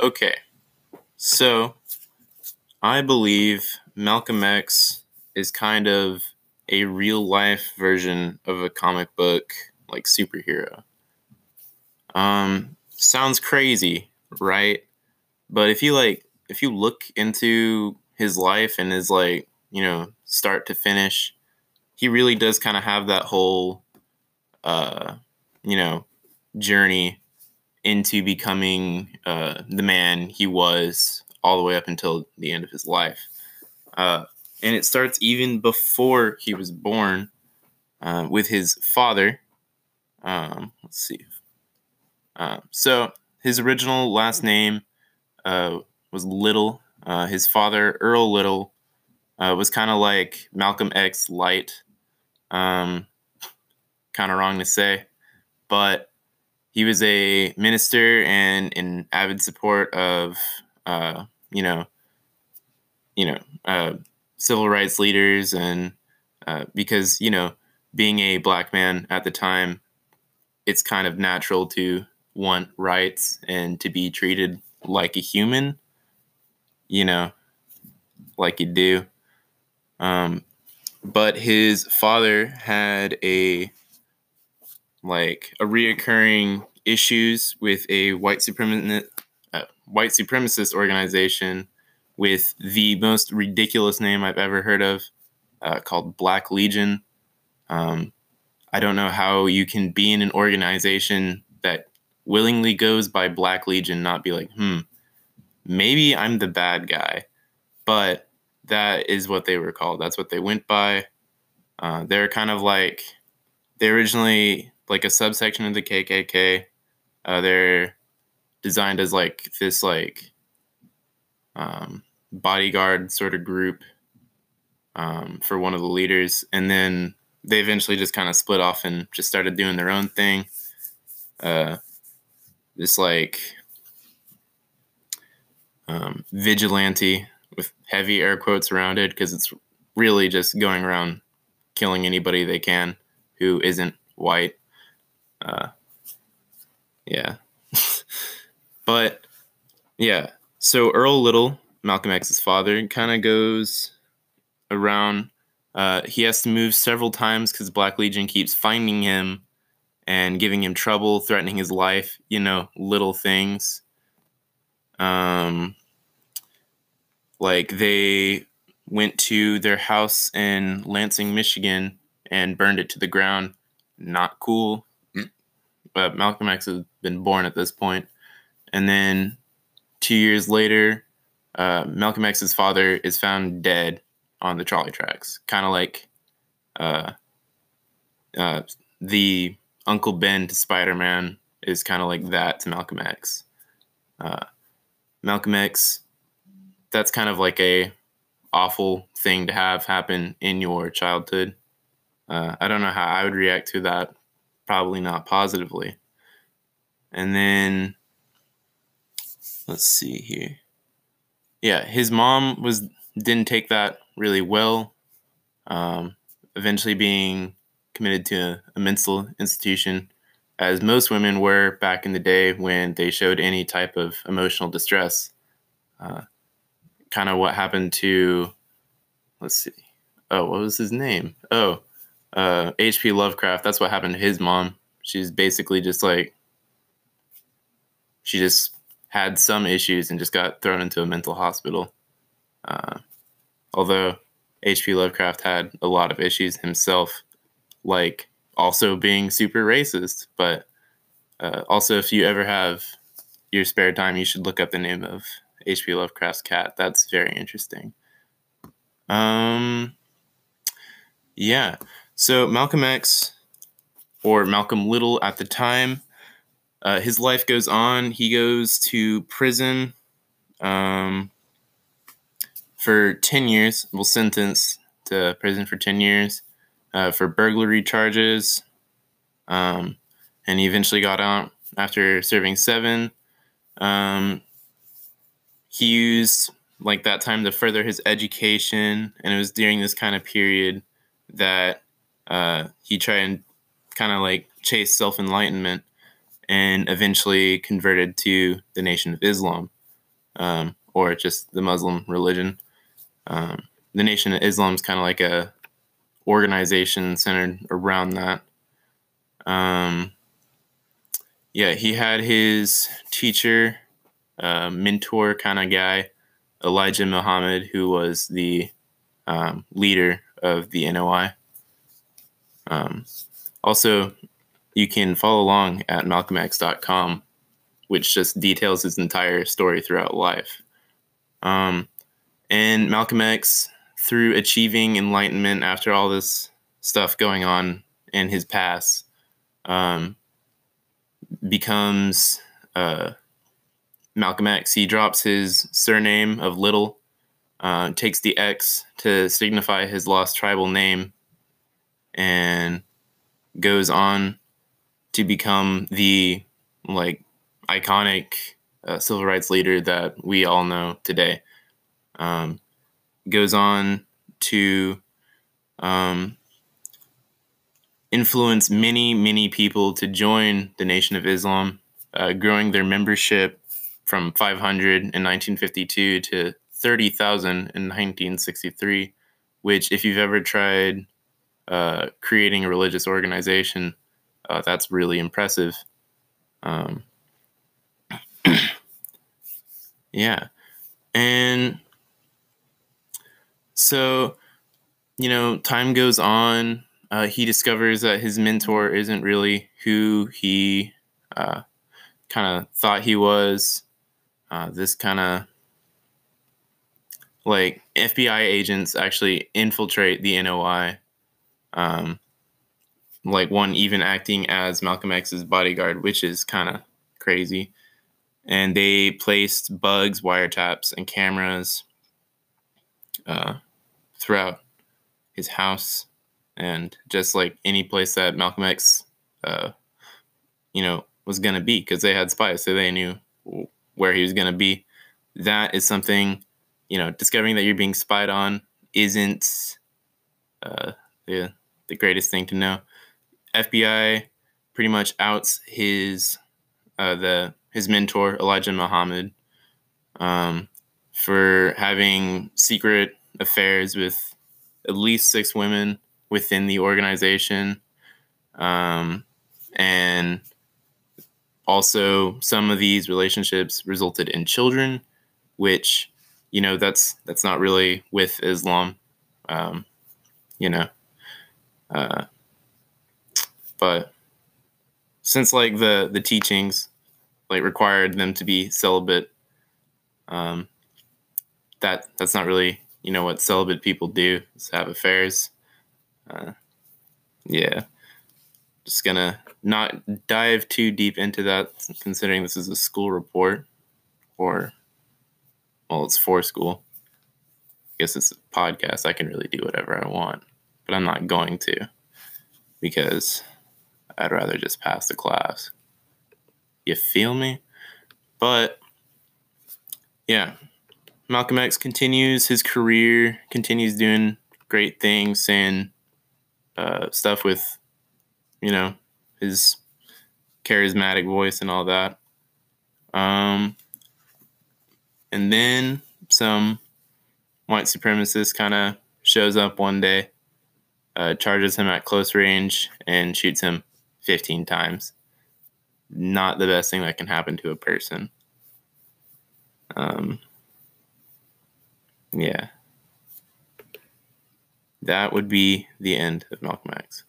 Okay. So I believe Malcolm X is kind of a real life version of a comic book like superhero. Um sounds crazy, right? But if you like if you look into his life and his like, you know, start to finish, he really does kind of have that whole uh you know, journey into becoming uh, the man he was all the way up until the end of his life. Uh, and it starts even before he was born uh, with his father. Um, let's see. Uh, so his original last name uh, was Little. Uh, his father, Earl Little, was kind of like Malcolm X Light. Um, kind of wrong to say, but he was a minister and an avid support of uh, you know you know uh, civil rights leaders and uh, because you know being a black man at the time it's kind of natural to want rights and to be treated like a human you know like you do. Um, but his father had a like a reoccurring issues with a white supremacist uh, white supremacist organization with the most ridiculous name I've ever heard of, uh, called Black Legion. Um, I don't know how you can be in an organization that willingly goes by Black Legion, not be like, hmm, maybe I'm the bad guy. But that is what they were called. That's what they went by. Uh, they're kind of like, they originally like a subsection of the KKK. Uh, they're designed as like this like um, bodyguard sort of group um, for one of the leaders, and then they eventually just kind of split off and just started doing their own thing. Uh, this like um, vigilante with heavy air quotes around it because it's really just going around killing anybody they can who isn't white uh, yeah. but yeah, so Earl Little, Malcolm X's father, kind of goes around. Uh, he has to move several times because Black Legion keeps finding him and giving him trouble, threatening his life. You know, little things. Um, like they went to their house in Lansing, Michigan, and burned it to the ground. Not cool uh, Malcolm X has been born at this point, and then two years later, uh, Malcolm X's father is found dead on the trolley tracks, kind of like uh, uh, the Uncle Ben to Spider Man is kind of like that to Malcolm X. Uh, Malcolm X, that's kind of like a awful thing to have happen in your childhood. Uh, I don't know how I would react to that probably not positively. And then let's see here. Yeah, his mom was didn't take that really well. Um, eventually being committed to a, mental institution, as most women were back in the day when they showed any type of emotional distress. Uh, kind of what happened to, let's see. Oh, what was his name? Oh, uh, H.P. Lovecraft. That's what happened to his mom. She's basically just like she just had some issues and just got thrown into a mental hospital. Uh, although H.P. Lovecraft had a lot of issues himself, like also being super racist. But uh, also, if you ever have your spare time, you should look up the name of H.P. Lovecraft's cat. That's very interesting. Um, yeah. So Malcolm X, or Malcolm Little at the time, uh, his life goes on. He goes to prison um, for 10 years, will sentenced to prison for 10 years uh, for burglary charges. Um, and he eventually got out after serving seven. Um, he used like that time to further his education, and it was during this kind of period that uh, he tried and kind of like chase self enlightenment and eventually converted to the Nation of Islam. um, or just the Muslim religion. Um, the Nation of Islam is kind of like a organization centered around that. Um, yeah, he had his teacher, uh, mentor kind of guy, Elijah Muhammad, who was the um, leader of the NOI. Um, also, you can follow along at malcolmx.com, which just details his entire story throughout life. Um, and Malcolm X, through achieving enlightenment after all this stuff going on in his past, um, becomes uh, Malcolm X. He drops his surname of Little, uh, takes the X to signify his lost tribal name, and goes on to become the like iconic uh, civil rights leader that we all know today. Um, goes on to um, influence many, many people to join the Nation of Islam, uh, growing their membership from 500 in 1952 to 30,000 in 1963, which, if you've ever tried uh, creating a religious organization, uh, that's really impressive. Um, yeah. And so, you know, time goes on. Uh, he discovers that his mentor isn't really who he uh, kind of thought he was. Uh, this kind of like FBI agents actually infiltrate the NOI. Um, like one even acting as Malcolm X's bodyguard, which is kind of crazy. And they placed bugs, wiretaps, and cameras uh, throughout his house, and just like any place that Malcolm X, uh, you know, was gonna be, because they had spies, so they knew where he was gonna be. That is something, you know, discovering that you're being spied on isn't uh, the the greatest thing to know. FBI pretty much outs his uh, the his mentor Elijah Muhammad um, for having secret affairs with at least six women within the organization, um, and also some of these relationships resulted in children, which you know that's that's not really with Islam, um, you know. Uh, but since like the the teachings like required them to be celibate um that that's not really you know what celibate people do is have affairs. Uh, yeah. Just gonna not dive too deep into that considering this is a school report or well it's for school. I guess it's a podcast. I can really do whatever i want but i'm not going to because I'd rather just pass the class. You feel me? But yeah, Malcolm X continues his career, continues doing great things, saying uh, stuff with, you know, his charismatic voice and all that. Um, and then some white supremacist kind of shows up one day, uh, charges him at close range, and shoots him 15 times. Not the best thing that can happen to a person. Um, yeah. That would be the end of Malcolm X.